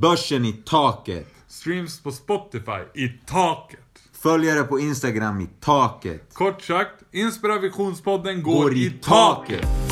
Börsen i taket. Streams på Spotify i taket. Följare på Instagram i taket. Kort sagt, Inspirationspodden går, Går i taket.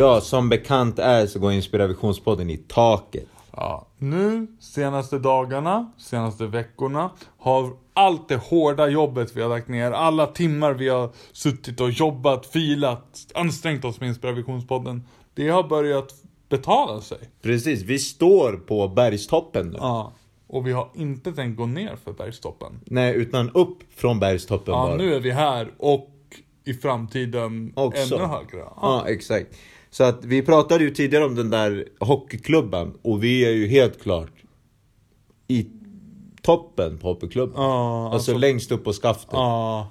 Ja, som bekant är så går Inspirationspodden i taket. Ja, nu, senaste dagarna, senaste veckorna, har allt det hårda jobbet vi har lagt ner, alla timmar vi har suttit och jobbat, filat, ansträngt oss med Inspirationspodden, det har börjat betala sig. Precis, vi står på bergstoppen nu. Ja, och vi har inte tänkt gå ner för bergstoppen. Nej, utan upp från bergstoppen Ja, bara. nu är vi här och i framtiden Också. ännu högre. Ja. Ja, exakt. Så att vi pratade ju tidigare om den där hockeyklubben och vi är ju helt klart i toppen på hockeyklubben. Ja, alltså, alltså- längst upp på skaftet. Ja,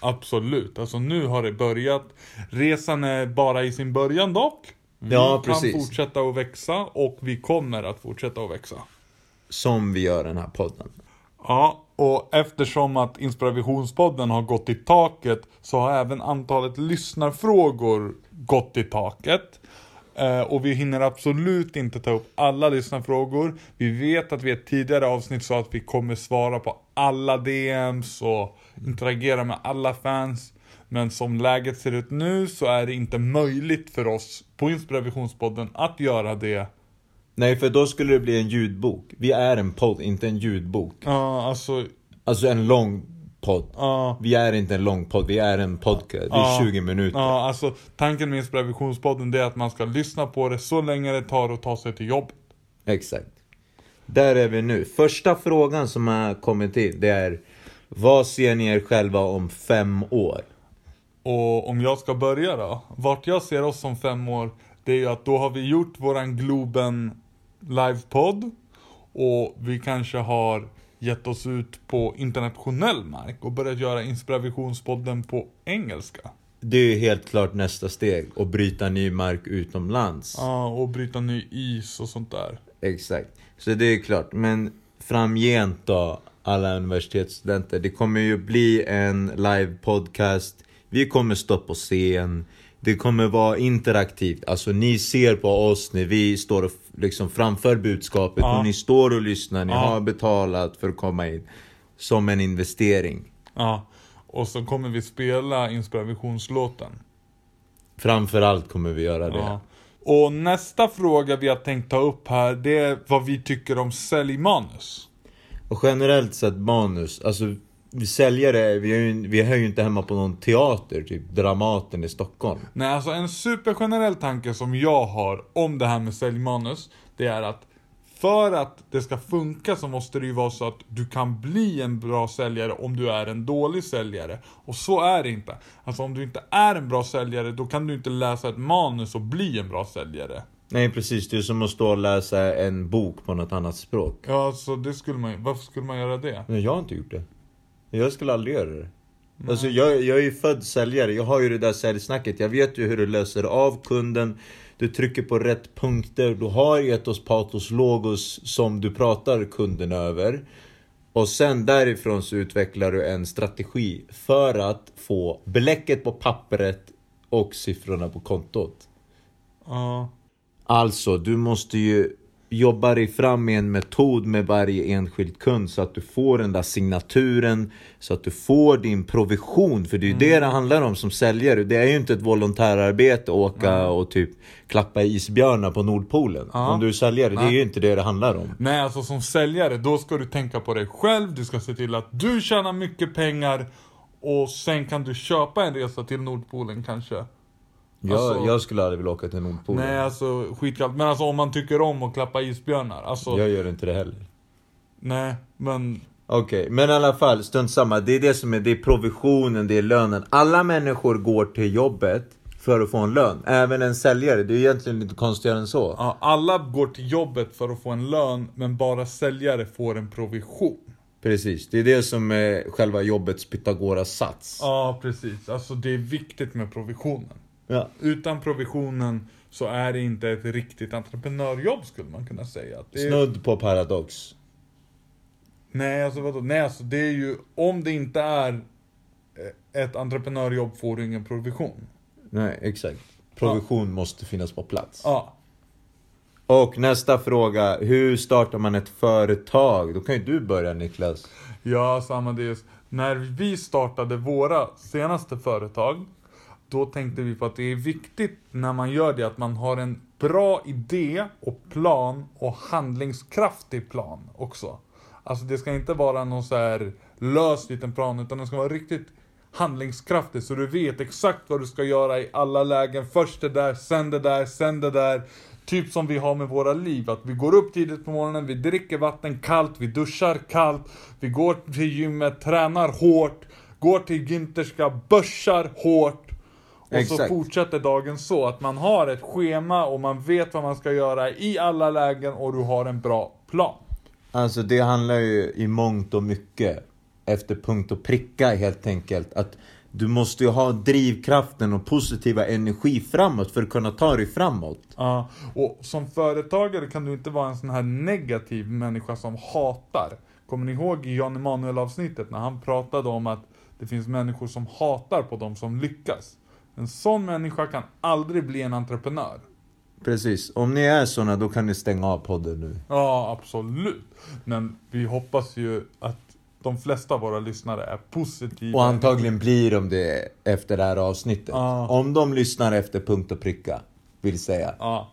absolut. Alltså nu har det börjat. Resan är bara i sin början dock. Vi Ja, kan precis. fortsätta att växa och vi kommer att fortsätta att växa. Som vi gör den här podden. Ja, och eftersom att Inspirationspodden har gått i taket så har även antalet lyssnarfrågor gått i taket. Eh, och vi hinner absolut inte ta upp alla lyssnarfrågor. Vi vet att vi i ett tidigare avsnitt sa att vi kommer svara på alla DMs och interagera med alla fans. Men som läget ser ut nu så är det inte möjligt för oss på Inspirationspodden att göra det. Nej, för då skulle det bli en ljudbok. Vi är en podd, inte en ljudbok. Ja, alltså, Alltså en lång podd. ja. Vi är inte en lång podd, vi är en podcast. Det är Ja. 20 minuter. Ja, alltså tanken med Inspirationspodden är att man ska lyssna på det så länge det tar att ta sig till jobb. Exakt. Där är vi nu. Första frågan som har kommit in, det är Vad ser ni er själva om fem år? Och om jag ska börja då. Vart jag ser oss om fem år, det är ju att då har vi gjort våran Globen livepodd. Och vi kanske har gett oss ut på internationell mark och börjat göra Inspirationspodden på engelska. Det är ju helt klart nästa steg, att bryta ny mark utomlands. Ja, och bryta ny is och sånt där. Exakt. Så det är klart. Men framgent då, alla universitetsstudenter. Det kommer ju bli en live podcast. Vi kommer stå på scen. Det kommer vara interaktivt. Alltså ni ser på oss när vi står liksom framför budskapet. Ja. Och ni står och lyssnar. Ni Ja. har betalat för att komma in. Som en investering. Ja. Och så kommer vi spela inspirationslåten. Framförallt kommer vi göra det. Ja. Och nästa fråga vi har tänkt ta upp här, det är vad vi tycker om säljmanus. Och generellt sett manus, alltså vi säljare, vi är, ju, vi är ju inte hemma på någon teater, typ Dramaten i Stockholm. Nej, alltså en supergenerell tanke som jag har om det här med säljmanus, det är att för att det ska funka så måste det ju vara så att du kan bli en bra säljare om du är en dålig säljare. Och så är det inte. Alltså om du inte är en bra säljare, då kan du inte läsa ett manus och bli en bra säljare. Nej precis, det är som att stå och läsa en bok på något annat språk. Ja, alltså det skulle man Varför skulle man göra det? Men jag har inte gjort det. Jag skulle aldrig göra det. Alltså jag, jag är ju född säljare, jag har ju det där säljsnacket. Jag vet ju hur du löser av kunden. Du trycker på rätt punkter. Du har etos, patos, logos som du pratar kunden över. Och sen därifrån så utvecklar du en strategi för att få bläcket på pappret och siffrorna på kontot. Ja. Alltså, du måste ju jobba dig fram med en metod med varje enskild kund så att du får den där signaturen, så att du får din provision. För det är ju det det handlar om som säljare. Det är ju inte ett volontärarbete att åka och typ klappa isbjörnar på Nordpolen. Ja. Om du är säljare, det är ju inte det det handlar om. Nej, alltså som säljare, då ska du tänka på dig själv. Du ska se till att du tjänar mycket pengar. Och sen kan du köpa en resa till Nordpolen kanske. Jag, Alltså- jag skulle aldrig vilja åka till Nordpolen. Nej, alltså skitkallt. Men alltså om man tycker om att klappa isbjörnar. Alltså, Jag gör inte det heller. nej, men... Okej, men i alla fall, strunt samma. Det är det som är, det är provisionen, det är lönen. Alla människor går till jobbet för att få en lön. Även en säljare. Det är egentligen inte konstigare än så. Ja, alla går till jobbet för att få en lön, men bara säljare får en provision. Precis, det är det som är själva jobbets Pythagoras sats. Ja, precis. Alltså det är viktigt med provisionen. Ja. Utan provisionen så är det inte ett riktigt entreprenörjobb skulle man kunna säga. Att Det är, Snudd på paradox. nej, alltså vadå? Nej, alltså det är ju, om det inte är eh, ett entreprenörjobb får du ingen provision. Nej, exakt. Provision måste finnas på plats. Ja, Och nästa fråga, hur startar man ett företag? Då kan ju du börja Niklas. ja Amadeus. När vi startade våra senaste företag, då tänkte vi på att det är viktigt när man gör det att man har en bra idé och plan och handlingskraftig plan också. Alltså det ska inte vara någon så här lös liten plan utan den ska vara riktigt handlingskraftig så du vet exakt vad du ska göra i alla lägen. Först det där, sen det där, sen det där. Typ som vi har med våra liv, att vi går upp tidigt på morgonen, vi dricker vatten kallt, vi duschar kallt, vi går till gymmet, tränar hårt, går till Günterska, börsar hårt. Och så Exakt. fortsätter dagen så, att man har ett schema och man vet vad man ska göra i alla lägen och du har en bra plan. Alltså det handlar ju i mångt och mycket efter punkt och pricka helt enkelt. Att du måste ju ha drivkraften och positiva energi framåt för att kunna ta dig framåt. Ja, och som företagare kan du inte vara en sån här negativ människa som hatar. Kommer ni ihåg Jan Emanuel avsnittet när han pratade om att det finns människor som hatar på de som lyckas. En sån människa kan aldrig bli en entreprenör. Precis, om ni är såna då kan ni stänga av podden nu. Ja, absolut. Men vi hoppas ju att de flesta av våra lyssnare är positiva. Och antagligen blir de det efter det här avsnittet. Ja. Om de lyssnar efter punkt och pricka, vill säga. Ja,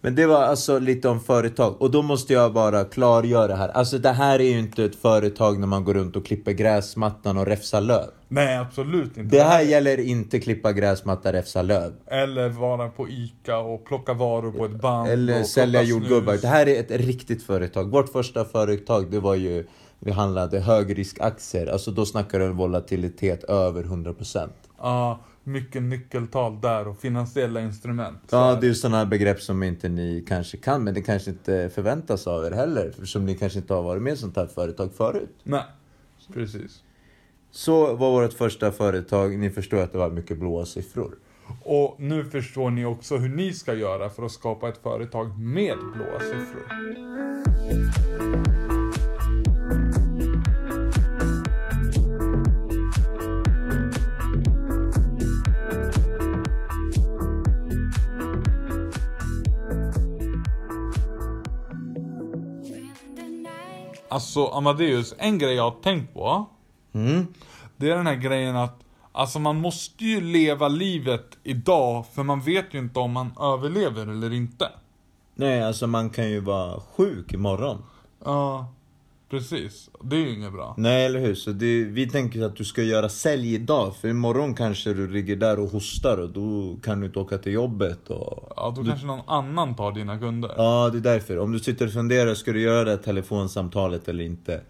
Men det var alltså lite om företag. Och då måste jag bara klargöra här. Alltså det här är ju inte ett företag när man går runt och klipper gräsmattan och räfsar löv. nej absolut inte. Det här gäller inte klippa gräsmatta, räfsa löv. Eller vara på ICA och plocka varor på ett band. Eller och sälja jordgubbar. Det här är ett riktigt företag. Vårt första företag, det var ju... Vi handlade högriskaktier. Alltså då snackar du en volatilitet över 100%. Ja, mycket nyckeltal där och finansiella instrument. Ja, det är sådana här begrepp som inte ni kanske kan, men det kanske inte förväntas av er heller. Som ni kanske inte har varit med i sånt här företag förut. Nej, precis. Så var vårt första företag. Ni förstår att det var mycket blåa siffror. Och nu förstår ni också hur ni ska göra för att skapa ett företag med blåa siffror. Alltså Amadeus, en grej jag har tänkt på. Mm. Det är den här grejen att Alltså man måste ju leva livet idag för man vet ju inte om man överlever eller inte. Nej, alltså man kan ju vara sjuk imorgon. Ja, precis. Det är ju inget bra. Nej, eller hur? Så det, vi tänker att du ska göra sälj idag. För imorgon kanske du ligger där och hostar och då kan du inte åka till jobbet. Och... Ja, då kanske någon annan tar dina kunder. Ja, det är därför. Om du sitter och funderar, ska du göra det här telefonsamtalet eller inte?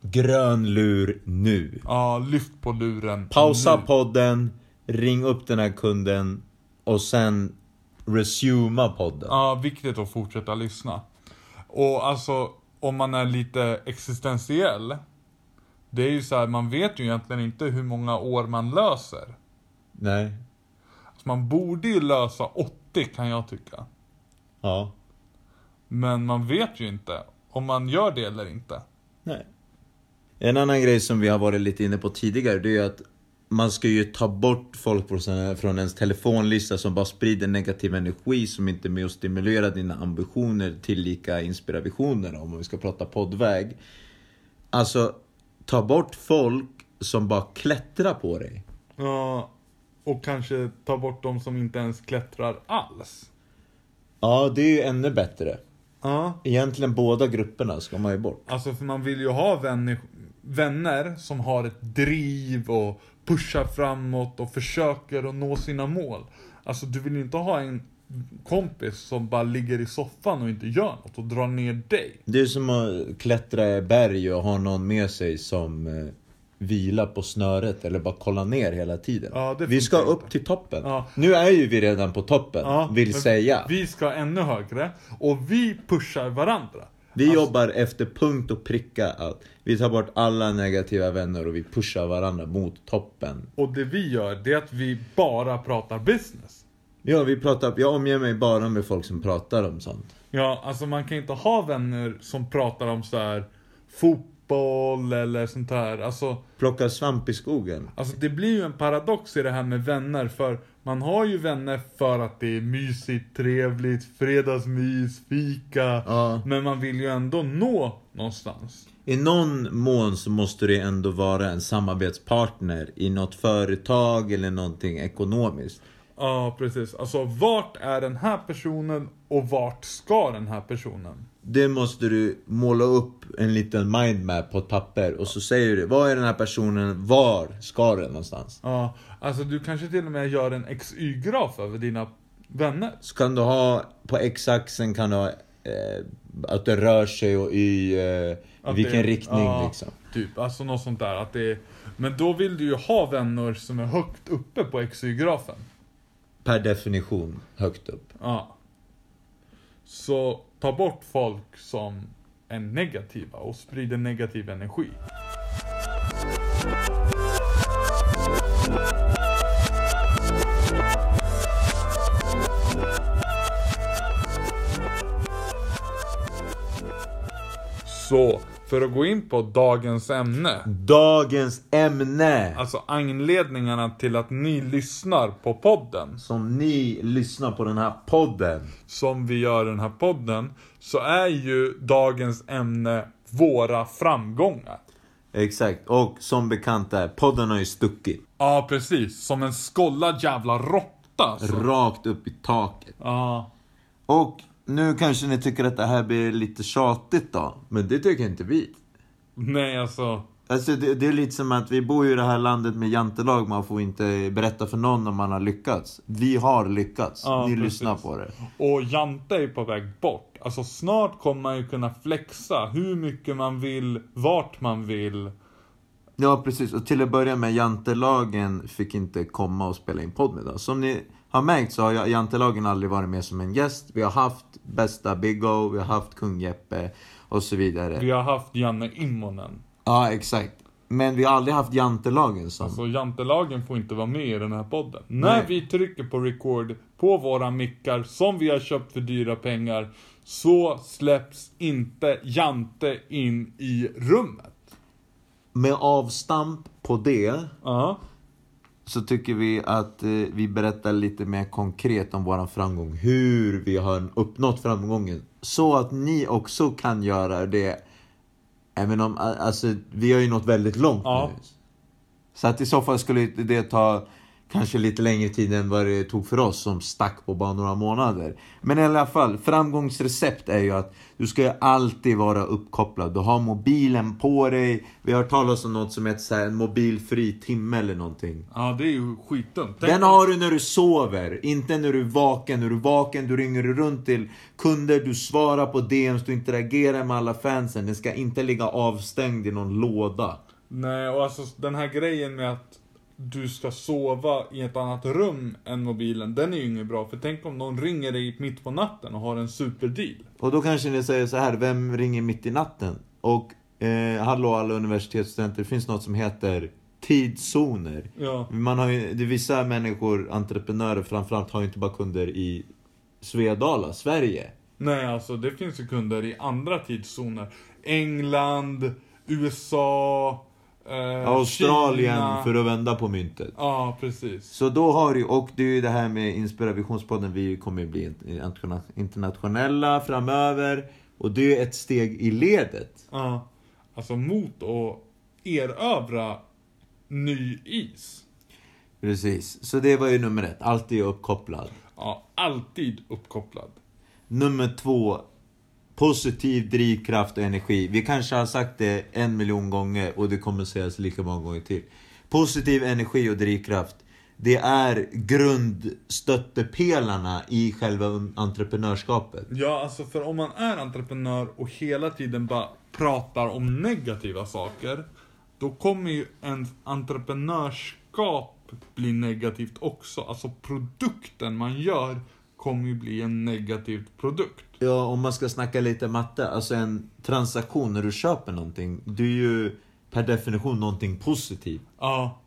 Grön lur nu. Ja, lyft på luren. Pausa nu. podden, ring upp den här kunden och sen resuma podden. Ja, viktigt att fortsätta lyssna. Och alltså, om man är lite existentiell. Det är ju så här, man vet ju egentligen inte hur många år man löser. Nej. Så man borde ju lösa 80 kan jag tycka. Ja. Men man vet ju inte om man gör det eller inte. Nej. En annan grej som vi har varit lite inne på tidigare, det är ju att man ska ju ta bort folk från ens telefonlista som bara sprider negativ energi som inte är med och stimulerar dina ambitioner tillika inspira visioner om vi ska prata poddväg. Alltså, ta bort folk som bara klättrar på dig. Ja, och kanske ta bort de som inte ens klättrar alls. Ja, det är ju ännu bättre. Ja. Egentligen båda grupperna ska man ju bort. Alltså för man vill ju ha vänner, vänner som har ett driv och pushar framåt och försöker att nå sina mål. Alltså du vill ju inte ha en kompis som bara ligger i soffan och inte gör något och drar ner dig. Det är som att klättra i berg och ha någon med sig som eh, vilar på snöret eller bara kollar ner hela tiden. Ja, vi ska funkar upp inte. till toppen. Ja. Nu är ju vi redan på toppen, Ja, vill säga. Vi ska ännu högre och vi pushar varandra. Vi jobbar efter punkt och pricka att vi tar bort alla negativa vänner och vi pushar varandra mot toppen. Och det vi gör, det är att vi bara pratar business. Ja, vi pratar, jag omger mig bara med folk som pratar om sånt. Ja, alltså man kan inte ha vänner som pratar om så här fotboll eller sånt här. Alltså, Plocka svamp i skogen. alltså det blir ju en paradox i det här med vänner. För man har ju vänner för att det är mysigt, trevligt, fredagsmys, fika. Ja. Men man vill ju ändå nå någonstans. I någon mån så måste det ändå vara en samarbetspartner i något företag eller någonting ekonomiskt. Ja, precis. Alltså vart är den här personen och vart ska den här personen? Det måste du måla upp en liten mindmap på ett papper och så säger du, vad är den här personen, var ska den någonstans? Ja, alltså du kanske till och med gör en XY-graf över dina vänner. Så kan du ha, på x-axeln kan du ha eh, att det rör sig och i eh, vilken det- riktning ja, liksom. Typ, alltså något sånt där. Att det är, men då vill du ju ha vänner som är högt uppe på XY-grafen. Per definition högt upp. Ja. Så tar bort folk som är negativa och sprider negativ energi. Så, för att gå in på dagens ämne. Dagens ämne! Alltså anledningarna till att ni lyssnar på podden. Som ni lyssnar på den här podden. som vi gör den här podden, så är ju dagens ämne våra framgångar. Exakt, och som bekant är, podden har ju stuckit. Ja, precis. Som en skollad jävla råtta. Alltså. Rakt upp i taket. Ja. Och nu kanske ni tycker att det här blir lite tjatigt då. Men det tycker inte vi. Nej, alltså. Alltså det, det är lite som att vi bor ju i det här landet med jantelag. Man får inte berätta för någon om man har lyckats. Vi har lyckats. Ja, ni precis. lyssnar på det. Och Jante är på väg bort. Alltså snart kommer man ju kunna flexa hur mycket man vill, vart man vill. Ja precis, och till att börja med jantelagen fick inte komma och spela in podd med oss. Som ni har märkt så har jantelagen aldrig varit med som en gäst. Vi har haft bästa Biggo, vi har haft kung Jeppe och så vidare. Vi har haft Janne Immonen. Ja exakt. Men vi har aldrig haft jantelagen som... Så jantelagen får inte vara med i den här podden. När Nej. vi trycker på record på våra mickar som vi har köpt för dyra pengar så släpps inte Jante in i rummet. Med avstamp på det Ja. Så tycker vi att eh, vi berättar lite mer konkret om våran framgång. Hur vi har uppnått framgången. Så att ni också kan göra det. Även om, alltså, vi har ju nått väldigt långt Ja. nu. Så att i så fall skulle det ta kanske lite längre tid än vad det tog för oss som stack på bara några månader. Men i alla fall, framgångsrecept är ju att du ska ju alltid vara uppkopplad. Du har mobilen på dig. Vi har hört talas om något som heter så här, en mobilfri timme eller någonting. Ja, det är ju skitdumt. Den har du när du sover, inte när du är vaken. När du är vaken, du ringer runt till kunder, du svarar på DMs, du interagerar med alla fansen. Den ska inte ligga avstängd i någon låda. Nej, och alltså den här grejen med att du ska sova i ett annat rum än mobilen, den är ju inget bra. För tänk om någon ringer dig mitt på natten och har en superdeal. Och då kanske ni säger så här, vem ringer mitt i natten? Och eh, hallå alla universitetsstudenter, det finns något som heter tidszoner. Ja. Man har ju, det vissa människor, entreprenörer framförallt, har ju inte bara kunder i Svedala, Sverige. Nej, alltså det finns ju kunder i andra tidszoner. England, USA, eh, Australien Kina. för att vända på myntet. Ja, precis. Så då har du, och det är ju det här med Inspirationspodden, vi kommer ju bli interna- internationella framöver. Och det är ett steg i ledet. Ja. Alltså mot att erövra ny is. Precis, så det var ju nummer ett, alltid uppkopplad. Ja, alltid uppkopplad. Nummer två, positiv drivkraft och energi. Vi kanske har sagt det en miljon gånger och det kommer sägas lika många gånger till. Positiv energi och drivkraft, det är grundstöttepelarna i själva entreprenörskapet. Ja, alltså för om man är entreprenör och hela tiden bara pratar om negativa saker, då kommer ju en entreprenörskap bli negativt också. Alltså produkten man gör kommer ju bli en negativ produkt. Ja, om man ska snacka lite matte. Alltså en transaktion när du köper någonting. Det är ju per definition någonting positivt. Ja,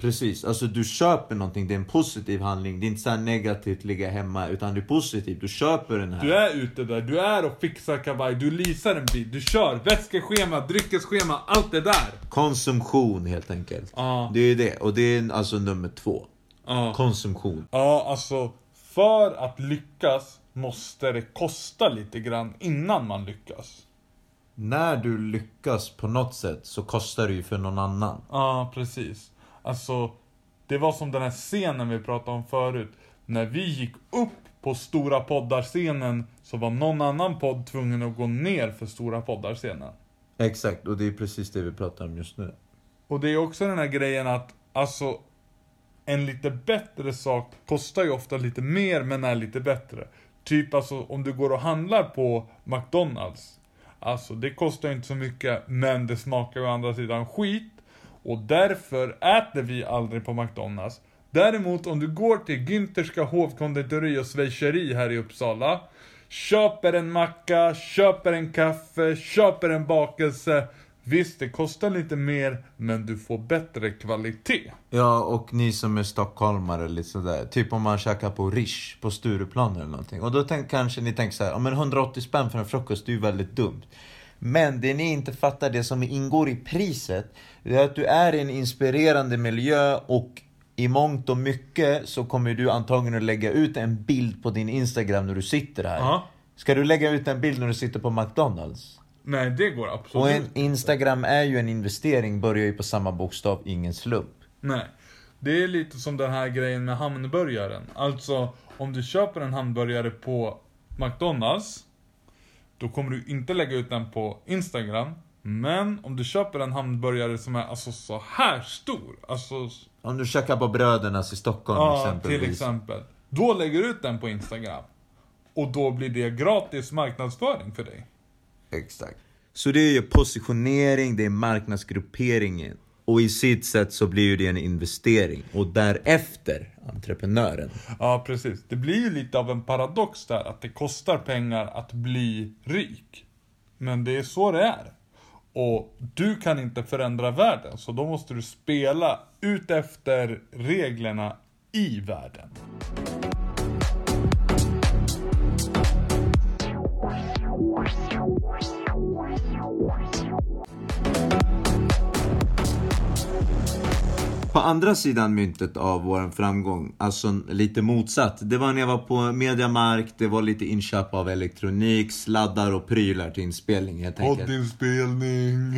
Precis, alltså du köper någonting, det är en positiv handling. Det är inte så negativt ligga hemma, utan det är positivt. Du köper den här. du är ute där, du är och fixar kavaj, du leasar en bil, du kör väskeschema, dryckesschema, allt det där. Konsumtion helt enkelt. Ja. Det är det, och det är alltså nummer två. Ja. Konsumtion. Ja, alltså för att lyckas måste det kosta lite grann innan man lyckas. När du lyckas på något sätt så kostar det ju för någon annan. Ja, precis. Alltså, det var som den här scenen vi pratade om förut. När vi gick upp på stora poddar-scenen så var någon annan podd tvungen att gå ner för stora poddar-scenen. Exakt, och det är precis det vi pratar om just nu. Och det är också den här grejen att, alltså, en lite bättre sak kostar ju ofta lite mer men är lite bättre. Typ alltså om du går och handlar på McDonalds. Alltså det kostar inte så mycket men det smakar ju å andra sidan skit. Och därför äter vi aldrig på McDonalds. Däremot om du går till Günterska hovkonditori och schweizeri här i Uppsala. Köper en macka, köper en kaffe, köper en bakelse. Visst, det kostar lite mer, men du får bättre kvalitet. Ja, och ni som är stockholmare lite sådär. Typ om man käkar på Rish på Stureplan eller någonting. Och då tänk, kanske ni tänker så här, ja men 180 spänn för en frukost, det är ju väldigt dumt. Men det ni inte fattar, det som ingår i priset, det är att du är i en inspirerande miljö och i mångt och mycket så kommer du antagligen att lägga ut en bild på din Instagram när du sitter här. Ja. Ska du lägga ut en bild när du sitter på McDonalds? Nej, det går absolut Och en. Instagram är ju en investering, börjar ju på samma bokstav, ingen slump. Nej. Det är lite som den här grejen med hamburgaren. Alltså, om du köper en hamburgare på McDonalds, då kommer du inte lägga ut den på Instagram. Men om du köper en hamburgare som är alltså så här stor, alltså Om du käkar på Brödernas i Stockholm ja, exempelvis. till exempel. Då lägger du ut den på Instagram. Och då blir det gratis marknadsföring för dig. Exakt. Så det är ju positionering, det är marknadsgrupperingen. Och i sitt sätt så blir ju det en investering. Och därefter entreprenören. Ja, precis. Det blir ju lite av en paradox där, att det kostar pengar att bli rik. Men det är så det är. Och du kan inte förändra världen, så då måste du spela ut efter reglerna i världen. På andra sidan myntet av vår framgång, alltså lite motsatt. Det var när jag var på Mediamarkt, det var lite inköp av elektronik, sladdar och prylar till inspelning helt enkelt. Poddinspelning.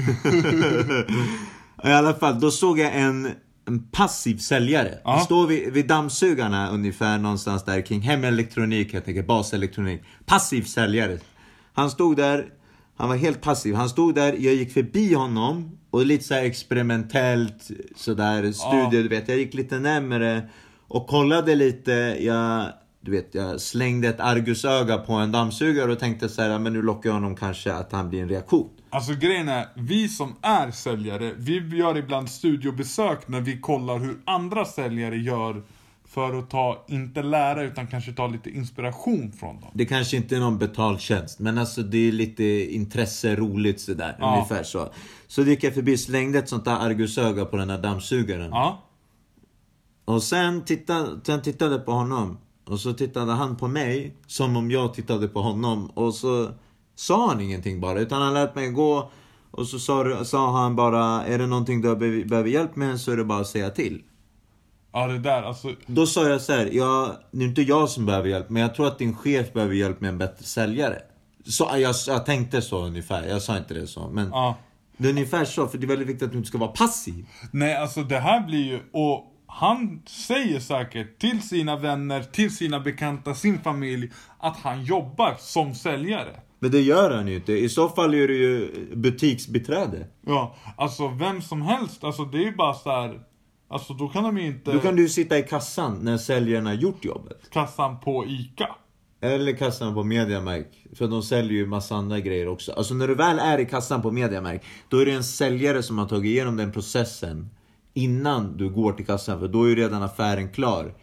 I alla fall, då såg jag en, en passiv säljare. Ja. Han står vid, vid dammsugarna ungefär någonstans där kring hemelektronik helt enkelt, baselektronik. Passiv säljare. Han stod där, han var helt passiv. Han stod där, jag gick förbi honom och lite så experimentellt sådär studie, du vet. Jag gick lite närmare och kollade lite. Jag, du vet, jag slängde ett argusöga på en dammsugare och tänkte så här, men nu lockar jag honom kanske att han blir en reaktion. Alltså grejen är, vi som är säljare, vi gör ibland studiobesök när vi kollar hur andra säljare gör för att ta, inte lära, utan kanske ta lite inspiration från dem. Det kanske inte är någon betaltjänst, men alltså det är lite intresse, roligt sådär. Ja. Ungefär så. Så gick jag förbi, slängde ett sånt där argusöga på den här dammsugaren. Ja. Och sen tittade, sen tittade på honom. Och så tittade han på mig, som om jag tittade på honom. Och så sa han ingenting bara, utan han lät mig gå. Och så sa, sa han bara, är det någonting du behöver hjälp med så är det bara att säga till. Ja, det där, alltså. Då sa jag så här, ja, det är inte jag som behöver hjälp, men jag tror att din chef behöver hjälp med en bättre säljare. Så, jag, jag tänkte så ungefär, jag sa inte det så. Men Ja. det är ungefär så, för det är väldigt viktigt att du inte ska vara passiv. Nej, alltså det här blir ju, och han säger säkert till sina vänner, till sina bekanta, sin familj, att han jobbar som säljare. Men det gör han ju inte. I så fall är du ju butiksbiträde. Ja, alltså vem som helst, alltså det är ju bara så här. Alltså då kan de ju inte... Då kan du sitta i kassan när säljaren har gjort jobbet. Kassan på ICA. Eller kassan på Mediamarkt. För de säljer ju massa andra grejer också. Alltså när du väl är i kassan på Mediamarkt. Då är det en säljare som har tagit igenom den processen. Innan du går till kassan. För då är ju redan affären klar.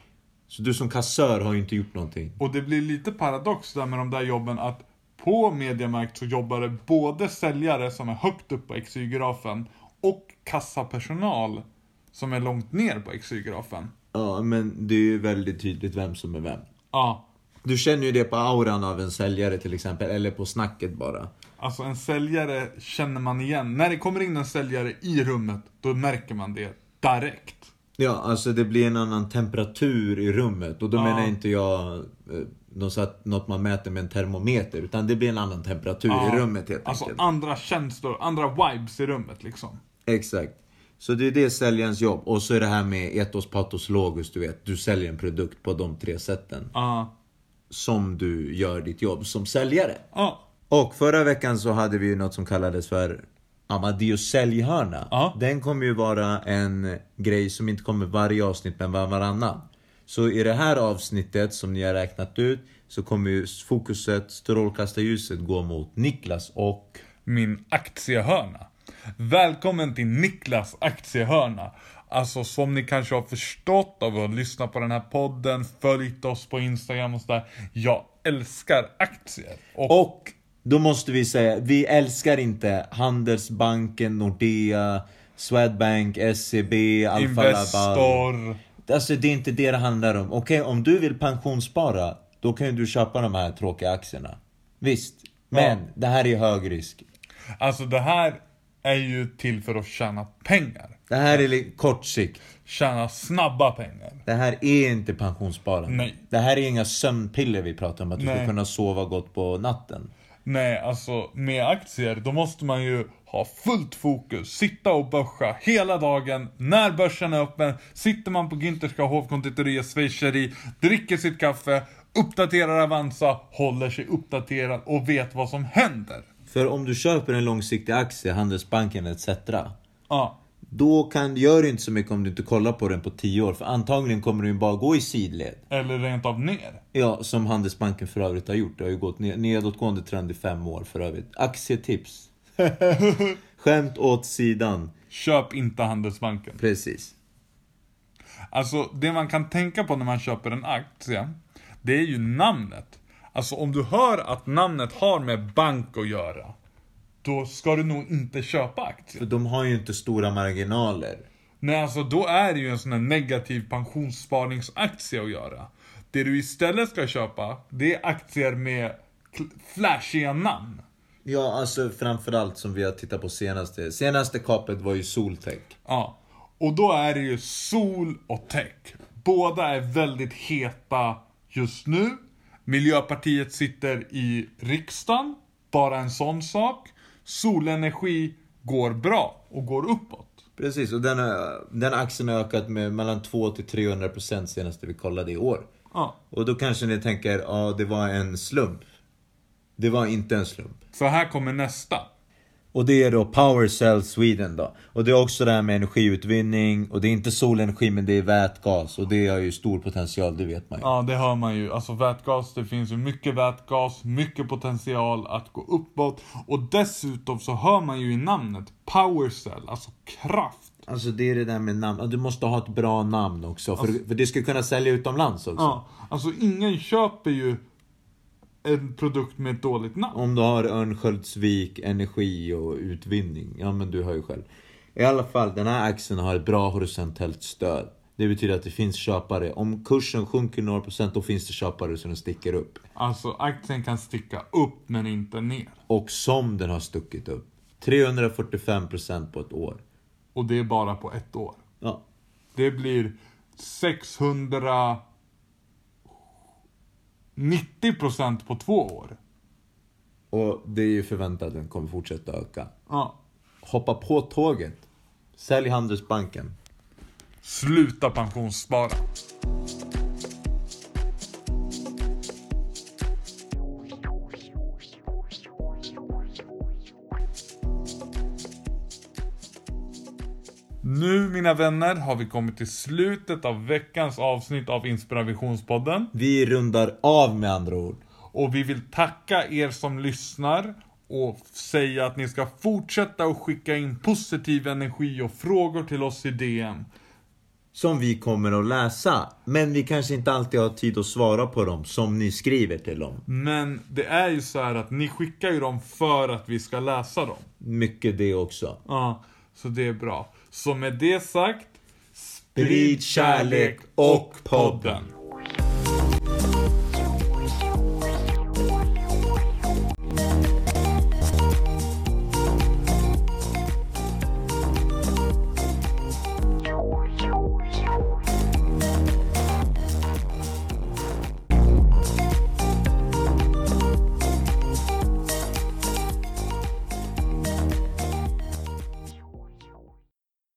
Så du som kassör har ju inte gjort någonting. Och det blir lite paradox där med de där jobben att på Mediamarkt så jobbar det både säljare som är högt upp på XY-grafen och kassapersonal som är långt ner på XY-grafen. Ja, men det är ju väldigt tydligt vem som är vem. Ja, Du känner ju det på auran av en säljare till exempel, eller på snacket bara. alltså en säljare känner man igen. När det kommer in en säljare i rummet, då märker man det direkt. Ja, alltså det blir en annan temperatur i rummet. Och då Ja. menar inte jag eh, något, man mäter med en termometer. Utan det blir en annan temperatur Ja, i rummet helt Alltså enkelt. andra känslor, andra vibes i rummet liksom. Exakt. Så det är det säljarens jobb. Och så är det här med etos, patos, logos, du vet. Du säljer en produkt på de tre sätten. Ja. Som du gör ditt jobb som säljare. Ja. Och förra veckan så hade vi ju något som kallades för Amadeus säljhörna. Ja. Den kommer ju vara en grej som inte kommer varje avsnitt men var varannan. Så i det här avsnittet som ni har räknat ut så kommer ju fokuset, strålkastarljuset gå mot Niklas och min aktiehörna. Välkommen till Niklas aktiehörna. Alltså som ni kanske har förstått av att lyssna på den här podden, följt oss på Instagram och sådär. Jag älskar aktier. Och, Och då måste vi säga, vi älskar inte Handelsbanken, Nordea, Swedbank, SEB, Alfa Laval. Investor. Alltså det är inte det det handlar om. Okej, om du vill pensionsspara, då kan ju du köpa de här tråkiga aktierna. Visst. Men det här är hög risk. Alltså det här är ju till för att tjäna pengar. Det här är kort sikt. Tjäna snabba pengar. Det här är inte pensionssparande. Nej. Det här är inga sömnpiller vi pratar om, att du ska kunna sova gott på natten. Nej, alltså med aktier, då måste man ju ha fullt fokus, sitta och börsa hela dagen. När börsen är öppen sitter man på Günterska hovkonditori och schweizeri, dricker sitt kaffe, uppdaterar Avanza, håller sig uppdaterad och vet vad som händer. För om du köper en långsiktig aktie, Handelsbanken etc. Ja, Då kan, gör det inte så mycket om du inte kollar på den på 10 år. För antagligen kommer den bara gå i sidled. eller rent av ner. Ja, som Handelsbanken för övrigt har gjort. Det har ju gått ned, nedåtgående trend i fem år för övrigt. Aktietips. Skämt åt sidan. Köp inte Handelsbanken. Precis. Alltså, det man kan tänka på när man köper en aktie, det är ju namnet. Alltså om du hör att namnet har med bank att göra, då ska du nog inte köpa aktier. För de har ju inte stora marginaler. Nej, alltså då är det ju en sån här negativ pensionssparningsaktie att göra. Det du istället ska köpa, det är aktier med flashiga namn. Ja, alltså framförallt som vi har tittat på senaste. Senaste kapet var ju Soltech. Ja. Och då är det ju sol och tech. Båda är väldigt heta just nu. Miljöpartiet sitter i riksdagen. Bara en sån sak. Solenergi går bra och går uppåt. Precis, och den, den aktien har ökat med mellan 2 till 300 procent senaste vi kollade i år. Ja. Och då kanske ni tänker, ja det var en slump. Det var inte en slump. Så här kommer nästa. Och det är då PowerCell Sweden då. Och det är också det här med energiutvinning. Och det är inte solenergi men det är vätgas. Och det har ju stor potential, det vet man ju. Ja, det hör man ju. Alltså vätgas, det finns ju mycket vätgas, mycket potential att gå uppåt. Och dessutom så hör man ju i namnet Powercell, alltså kraft. Alltså det är det där med namn. Du måste ha ett bra namn också. För, för det ska kunna sälja utomlands också. Ja, alltså ingen köper ju en produkt med ett dåligt namn. Om du har Örnsköldsvik, energi och utvinning. Ja men du har ju själv. I alla fall, den här aktien har ett bra horisontellt stöd. Det betyder att det finns köpare. Om kursen sjunker några procent då finns det köpare så den sticker upp. Alltså aktien kan sticka upp men inte ner. Och som den har stuckit upp. 345% på ett år. Och det är bara på ett år. Ja. Det blir 690% på två år. Och det är ju förväntat att den kommer fortsätta öka. Ja. Hoppa på tåget. Sälj Handelsbanken. Sluta pensionsspara. Nu mina vänner har vi kommit till slutet av veckans avsnitt av Inspirationspodden. Vi rundar av med andra ord. Och vi vill tacka er som lyssnar och säga att ni ska fortsätta att skicka in positiv energi och frågor till oss i DM. som vi kommer att läsa. Men vi kanske inte alltid har tid att svara på dem som ni skriver till dem. Men det är ju så här att ni skickar ju dem för att vi ska läsa dem. Mycket det också. Ja, så det är bra. Så med det sagt, Sprid kärlek och podden.